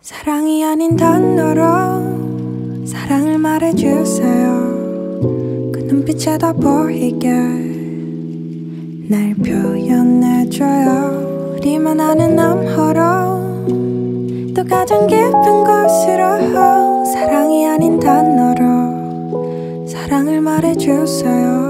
사랑이 아닌 단어로 사랑을 말해주세요. 그 눈빛에다 보이게 날 표현해줘요. 우리만 아는 암호로 또 가장 깊은 곳으로 사랑이 아닌 단어로 사랑을 말해주세요.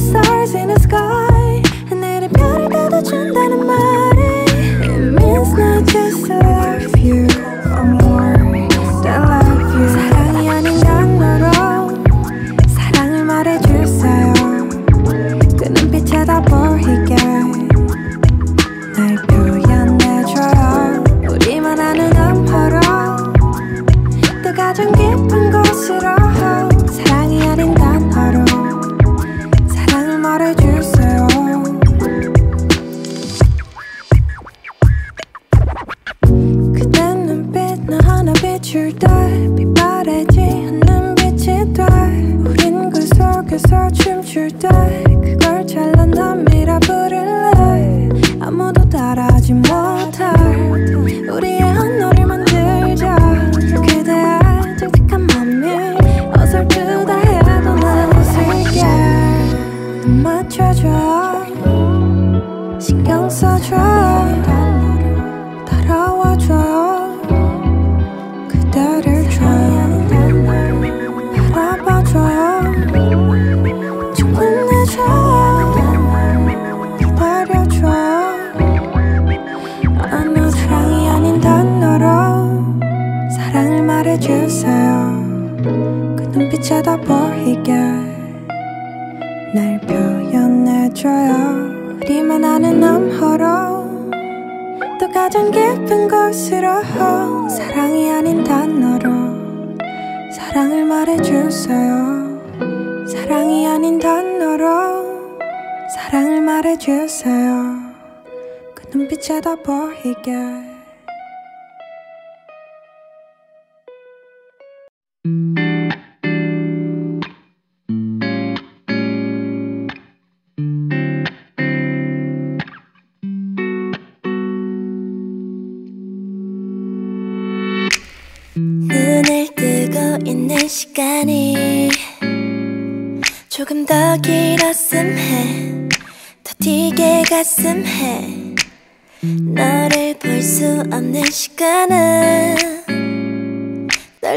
stars in the hey guys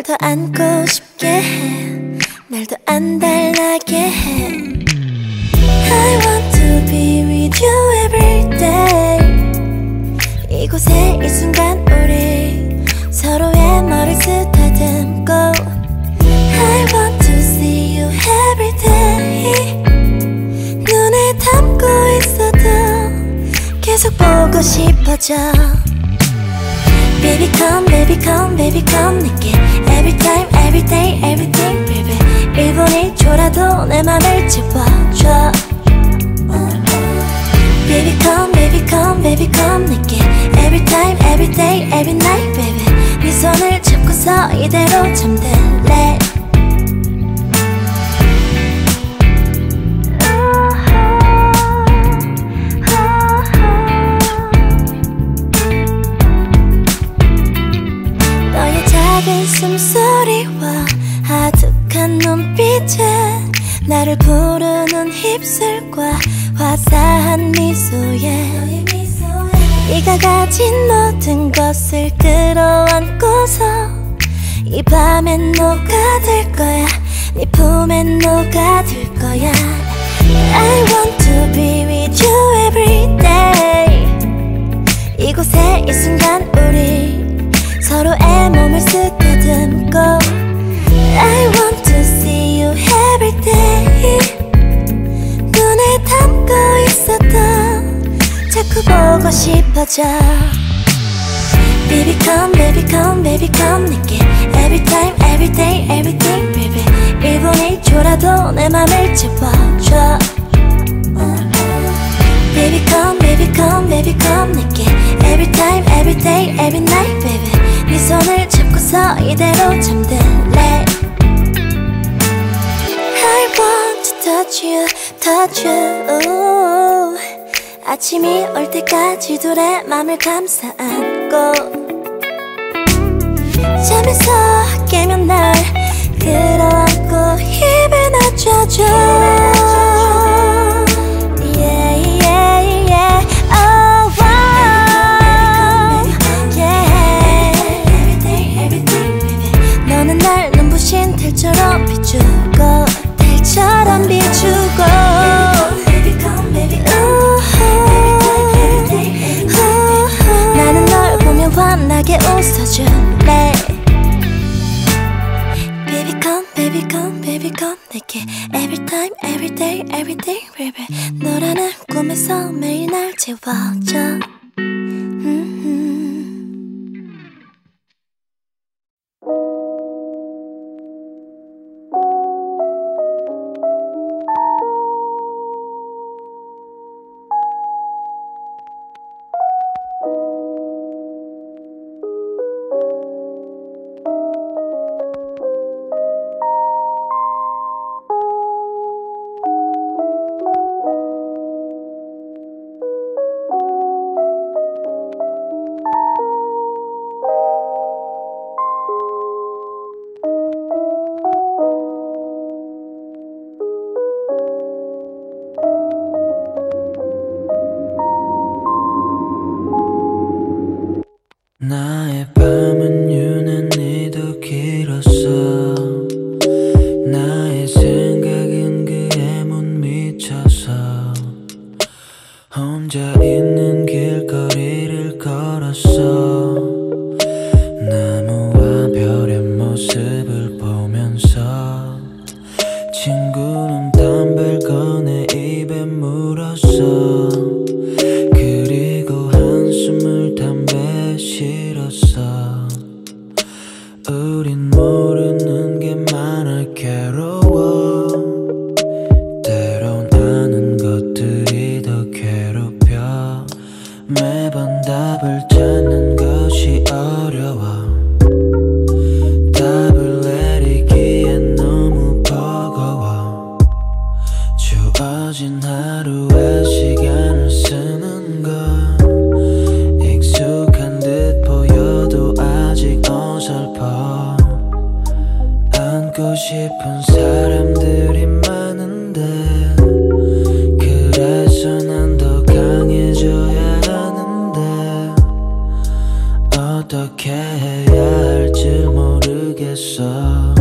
널 더 안고 싶게 해날 더 안달나게 해. I want to be with you every day. 이곳에 이 순간 우리 서로의 머리 쓰다듬고. I want to see you every day. 눈에 담고 있어도 계속 보고 싶어져. Baby come baby come baby come 내게 Every time every day everything baby 1분이초라도 내 맘을 집어줘 Baby come baby come baby come 내게 Every time every day every night baby 네 손을 잡고서 이대로 잠들래 내가 가진 모든 것을 끌어안고서 이 밤엔 녹아들 거야. 네 품엔 녹아들 거야. I want to be with you every day. 이곳에 이 순간 우리 서로의 몸을 쓰다듬고 I want to see you every day. 자꾸 보고 싶어져 Baby come, baby come, baby come 내게 Every time, every day, everything baby 1분 1초라도 내 맘을 채워줘 Baby come, baby come, baby come 내게 Every time, every day, every night baby 네 손을 잡고서 이대로 잠들래 I want to touch you, touch you 아침이 올 때까지 둘의 맘을 감싸 안고 잠에서 깨면 날 끌어안고 입을 맞춰줘 어떻게 해야 할지 모르겠어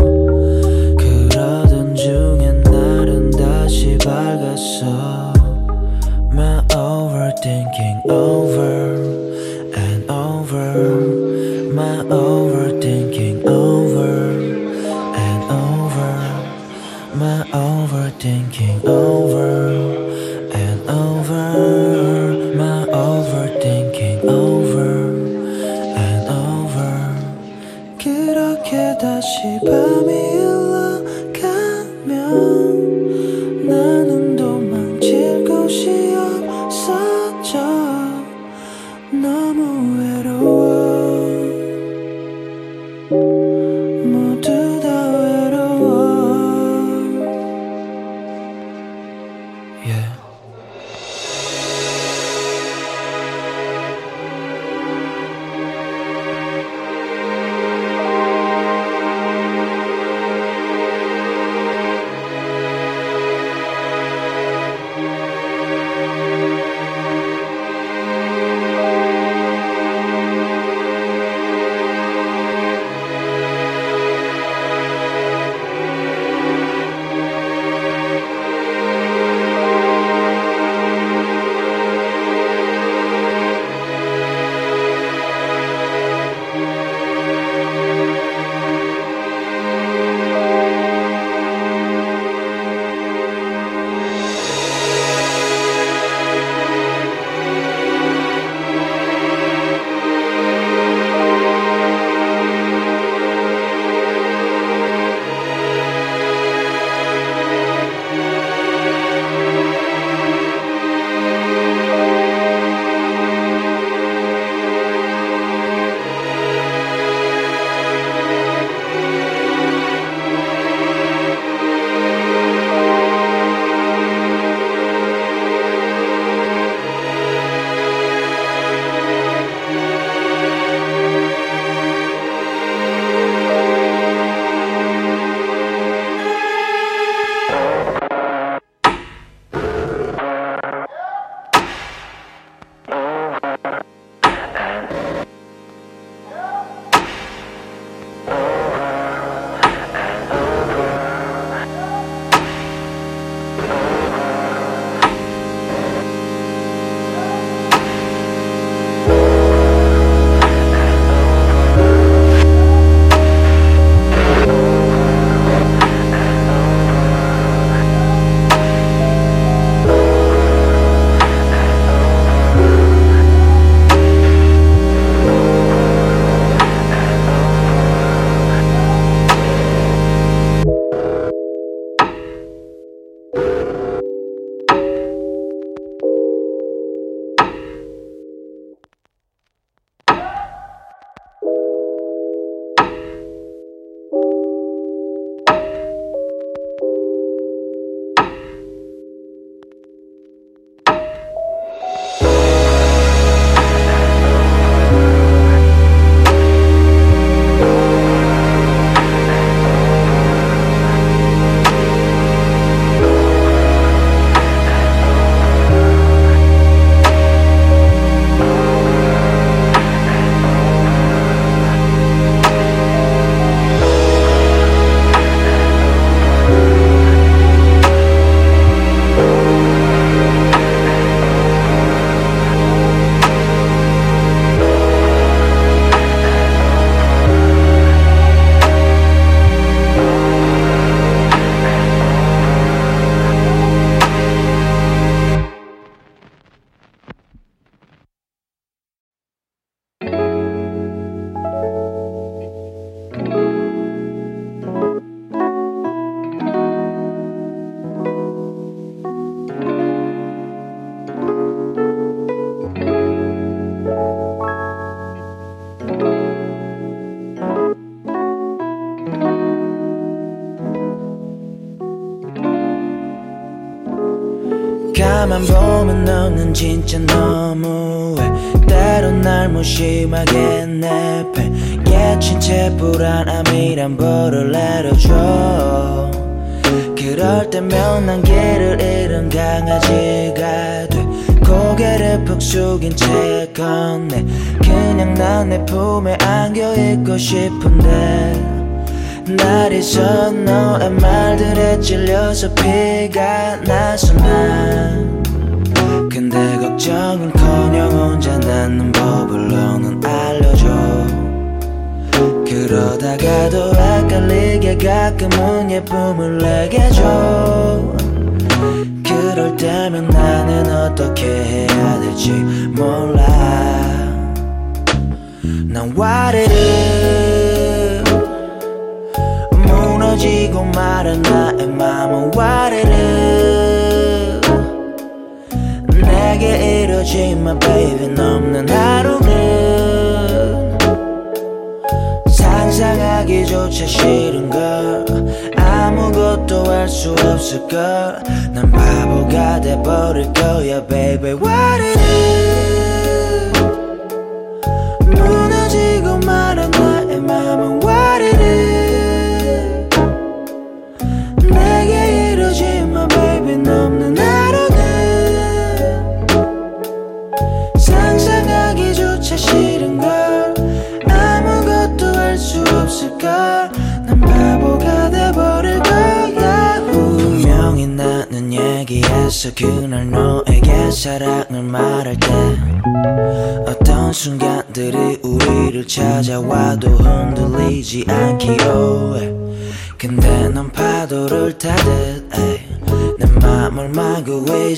진짜 너무해. 때론 날 무심하게 내패 예친 채 불안함이란 벌을 내려줘. 그럴 때면 난 길을 잃은 강아지가 돼. 고개를 푹 숙인 채 건네. 그냥 난 내 품에 안겨 있고 싶은데. 날 잊어 너의 말들에 찔려서 피가 나서 난 근데 걱정은커녕 혼자 낳는 법을 너는 알려줘. 그러다가도 헷갈리게 가끔은 예쁨을 내게 줘. 그럴 때면 나는 어떻게 해야 될지 몰라. 난 와르르 무너지고 말은 나의 맘은 와르르 내게 이러지 마 baby. 넘는 하루는 상상하기조차 싫은 걸. 아무것도 할 수 없을 걸 난 바보가 돼버릴 거야 baby. 와르르 사랑을 말할 때 어떤 순간들이 우리를 찾아와도 흔들리지 않기로 해. 근데 넌 파도를 타듯 내 맘을 마구 에이,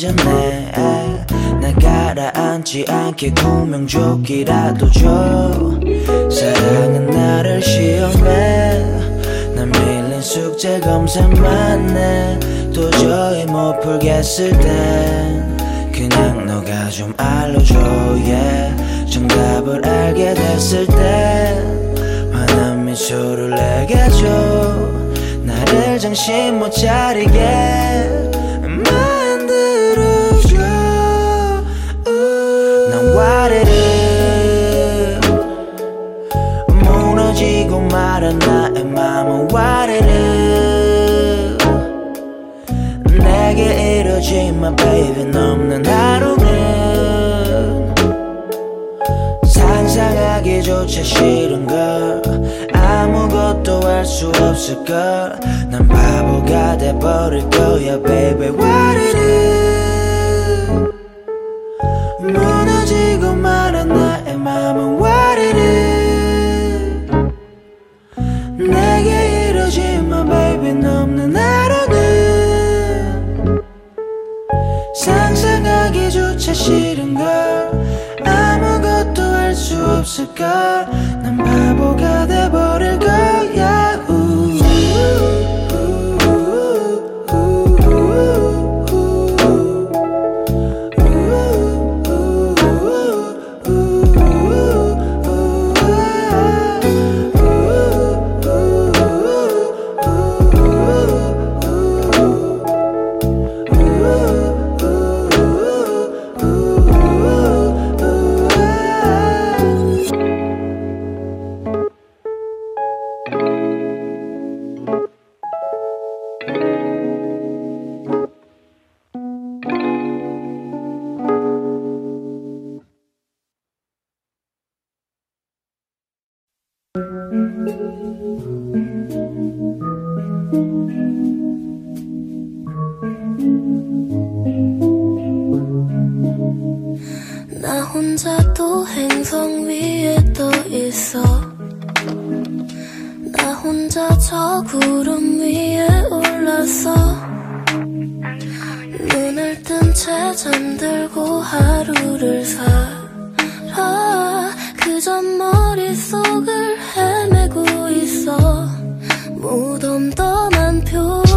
날 가라앉지 않게 구명조끼라도 줘. 사랑은 나를 시험해. 난 밀린 숙제 검사만 해 도저히 못 풀겠을 땐 그냥 너가 좀 알려줘 yeah. 정답을 알게 됐을 땐 환한 미소를 내게 줘. 나를 정신 못 차리게 만들어줘. 난 와르르. 무너지고 말은 나의 맘은 와르르 내게 이러지마 baby. 넘는 하루는 상상하기조차 싫은 걸. 아무것도 할 수 없을 걸 난 바보가 돼버릴 거야 baby. 와르르 걸 아무것도 할 수 없을 걸난 바보가 돼버릴 나 혼자 또 행성 위에 떠 있어. 나 혼자 저 구름 위에 올랐어. 눈을 뜬 채 잠들고 하루를 살아. 그저 머릿속을 무덤덤한 표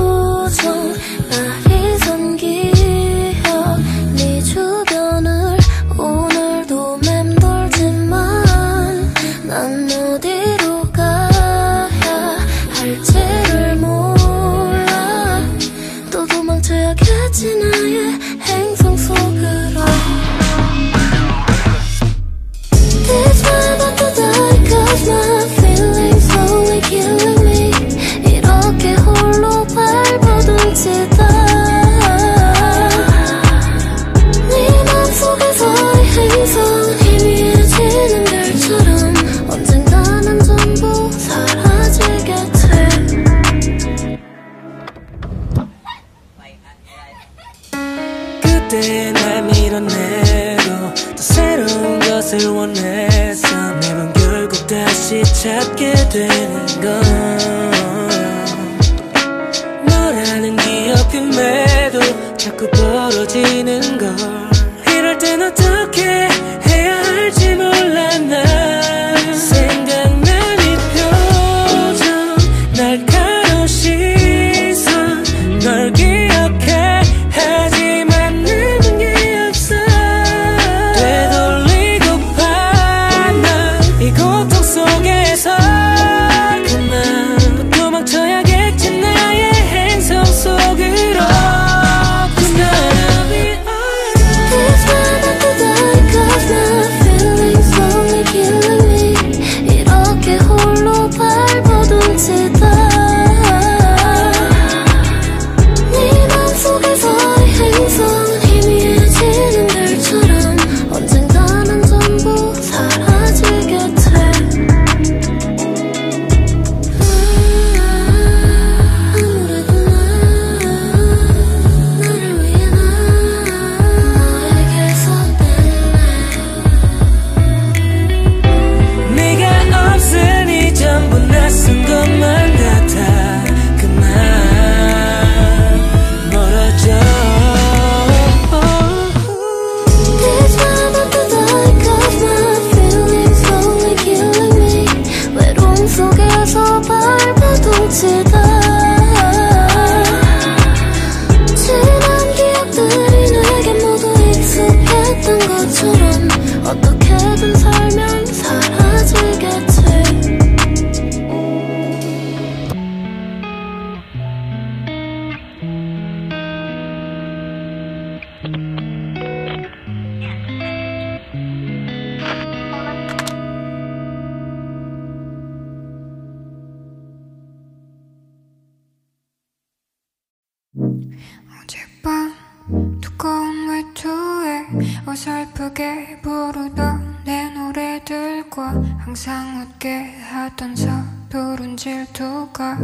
애들과 항상 웃게 하던 서두른 질투가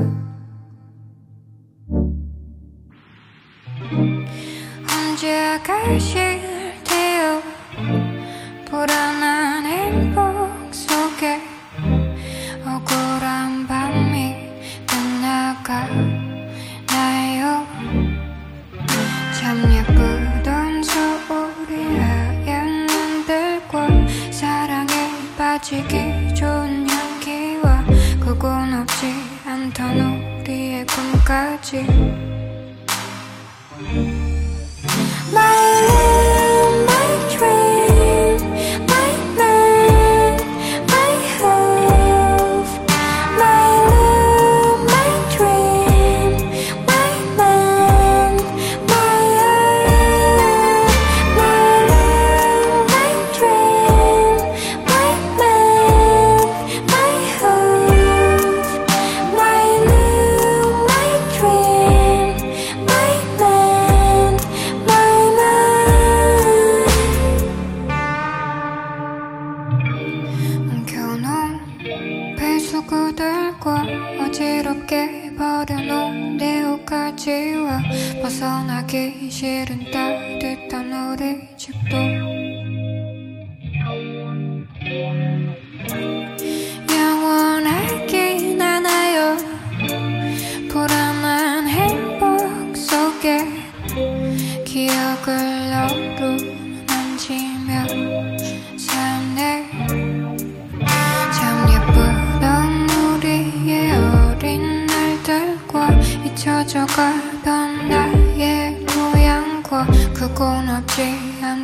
언제 가실 때요? 불안한 행복 속에 억울한 밤이 끝나가 마시기 좋은 향기와 그건 없지. 않던 우리의 꿈까지. 누구들과 어지럽게 버려놓은 내 옷까지와 벗어나기 싫은 따뜻한 우리 집도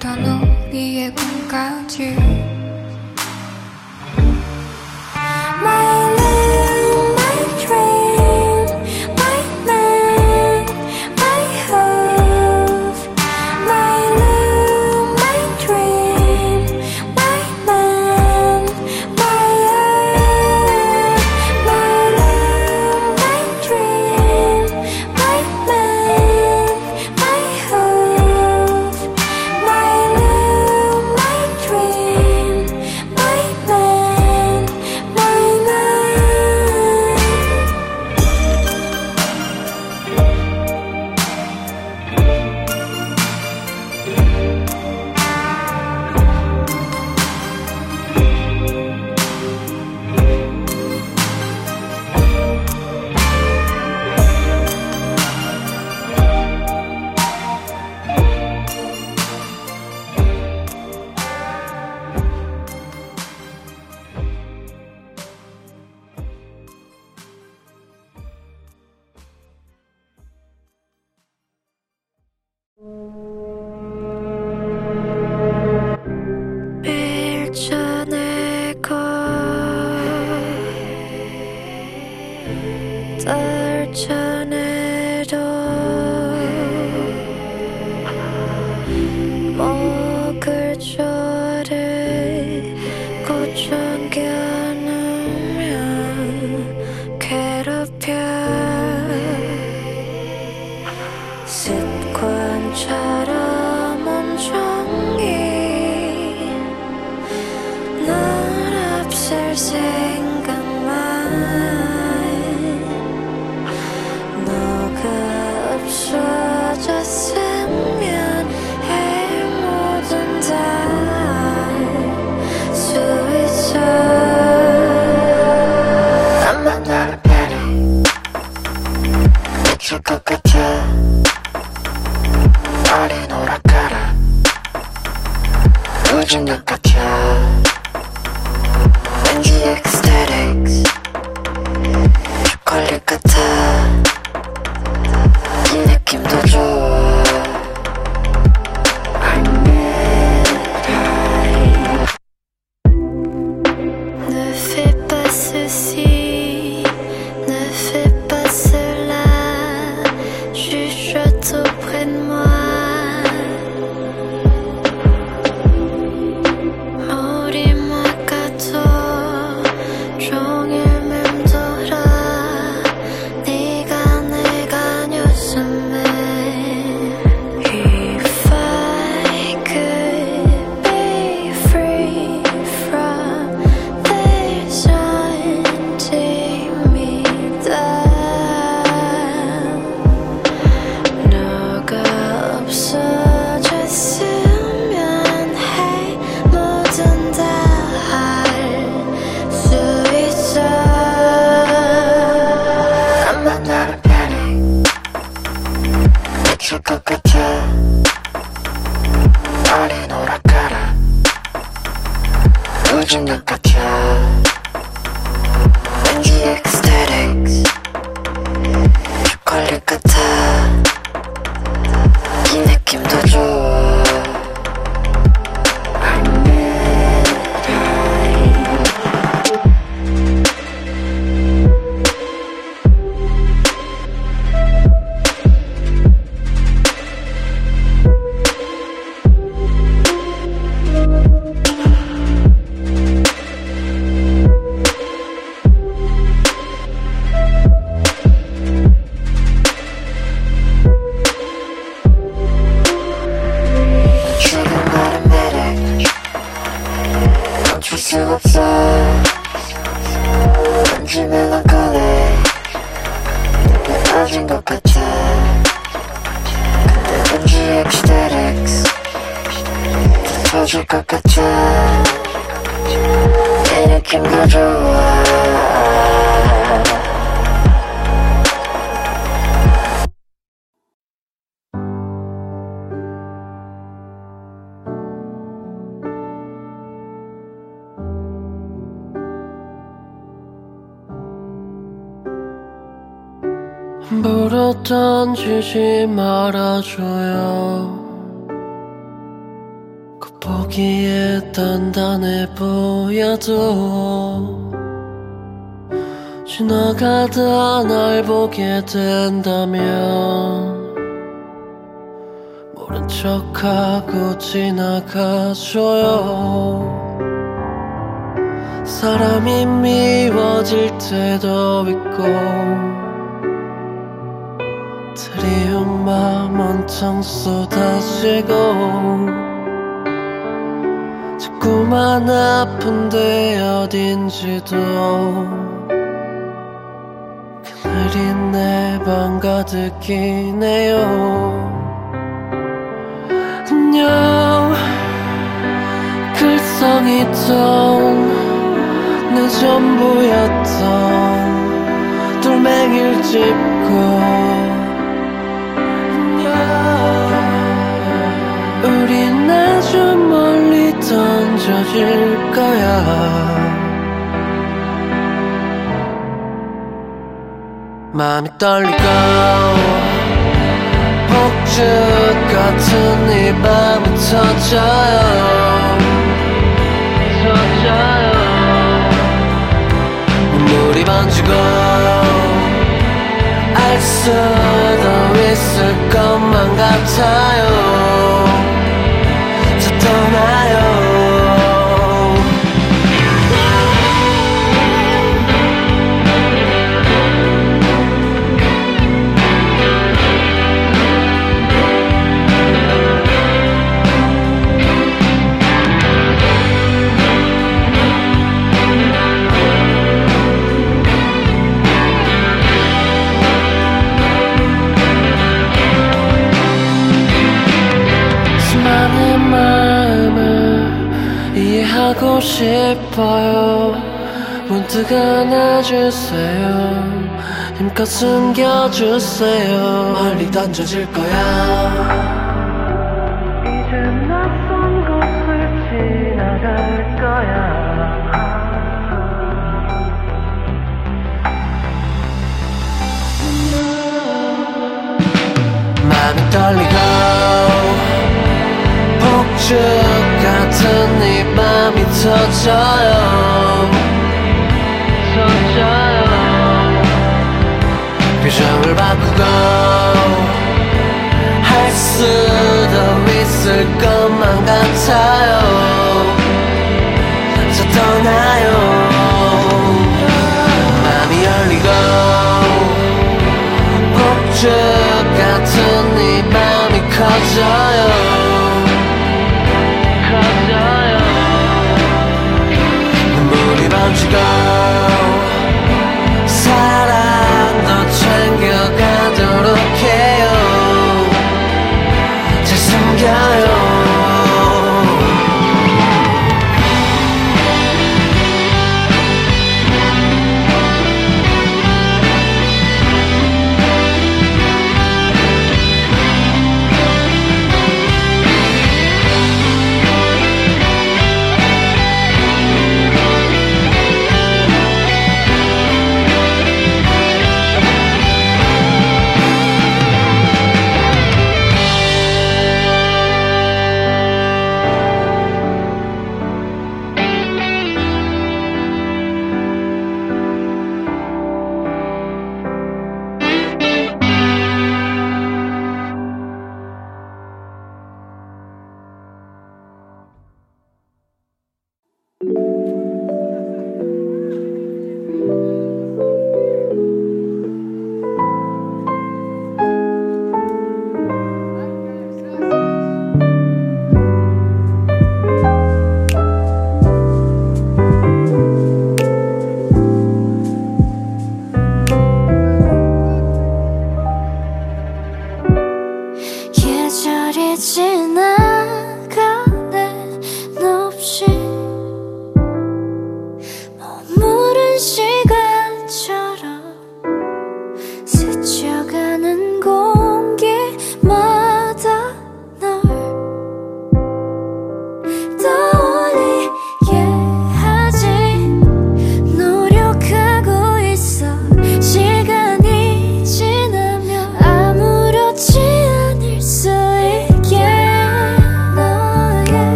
부터 우리의 꿈까지. 널 없앨 생각만 너가 없어졌으면 해 모든 다수 있어. 한번 나를 패리 미칠 것 같아. 어린 요즘 것 멈출 수 없어. 왠지 멜랑콜리 내 빠진 것 같아. 근데 왠지 다 터질 것 같아. 이 느낌도 좋아 던지지 말아줘요. 겉보기에 단단해 보여도 지나가다 날 보게 된다면 모른 척하고 지나가줘요. 사람이 미워질 때도 있고 드리운 마음 온통 쏟아지고 자꾸만 아픈데 어딘지도 그늘이 내 방 가득이네요. 안녕. 글썽이던 내 전부였던 돌멩이를 짚고 없어질 거야. 마음이 떨리고 폭죽 같은 이 밤은 터져요 터져요. 눈물이 번지고 알 수도 있을 것만 같아요. 싶어요. 문득 안아주세요. 힘껏 숨겨주세요. 멀리 던져질 거야. 이젠 낯선 곳을 지나갈 거야. 마음이 떨리고 폭죽 같은 네 맘이 터져요. 터져요. 표정을 바꾸고 할 수도 있을 것만 같아요. 저 떠나요. 마음이 열리고 폭죽 같은 네 맘이 커져요.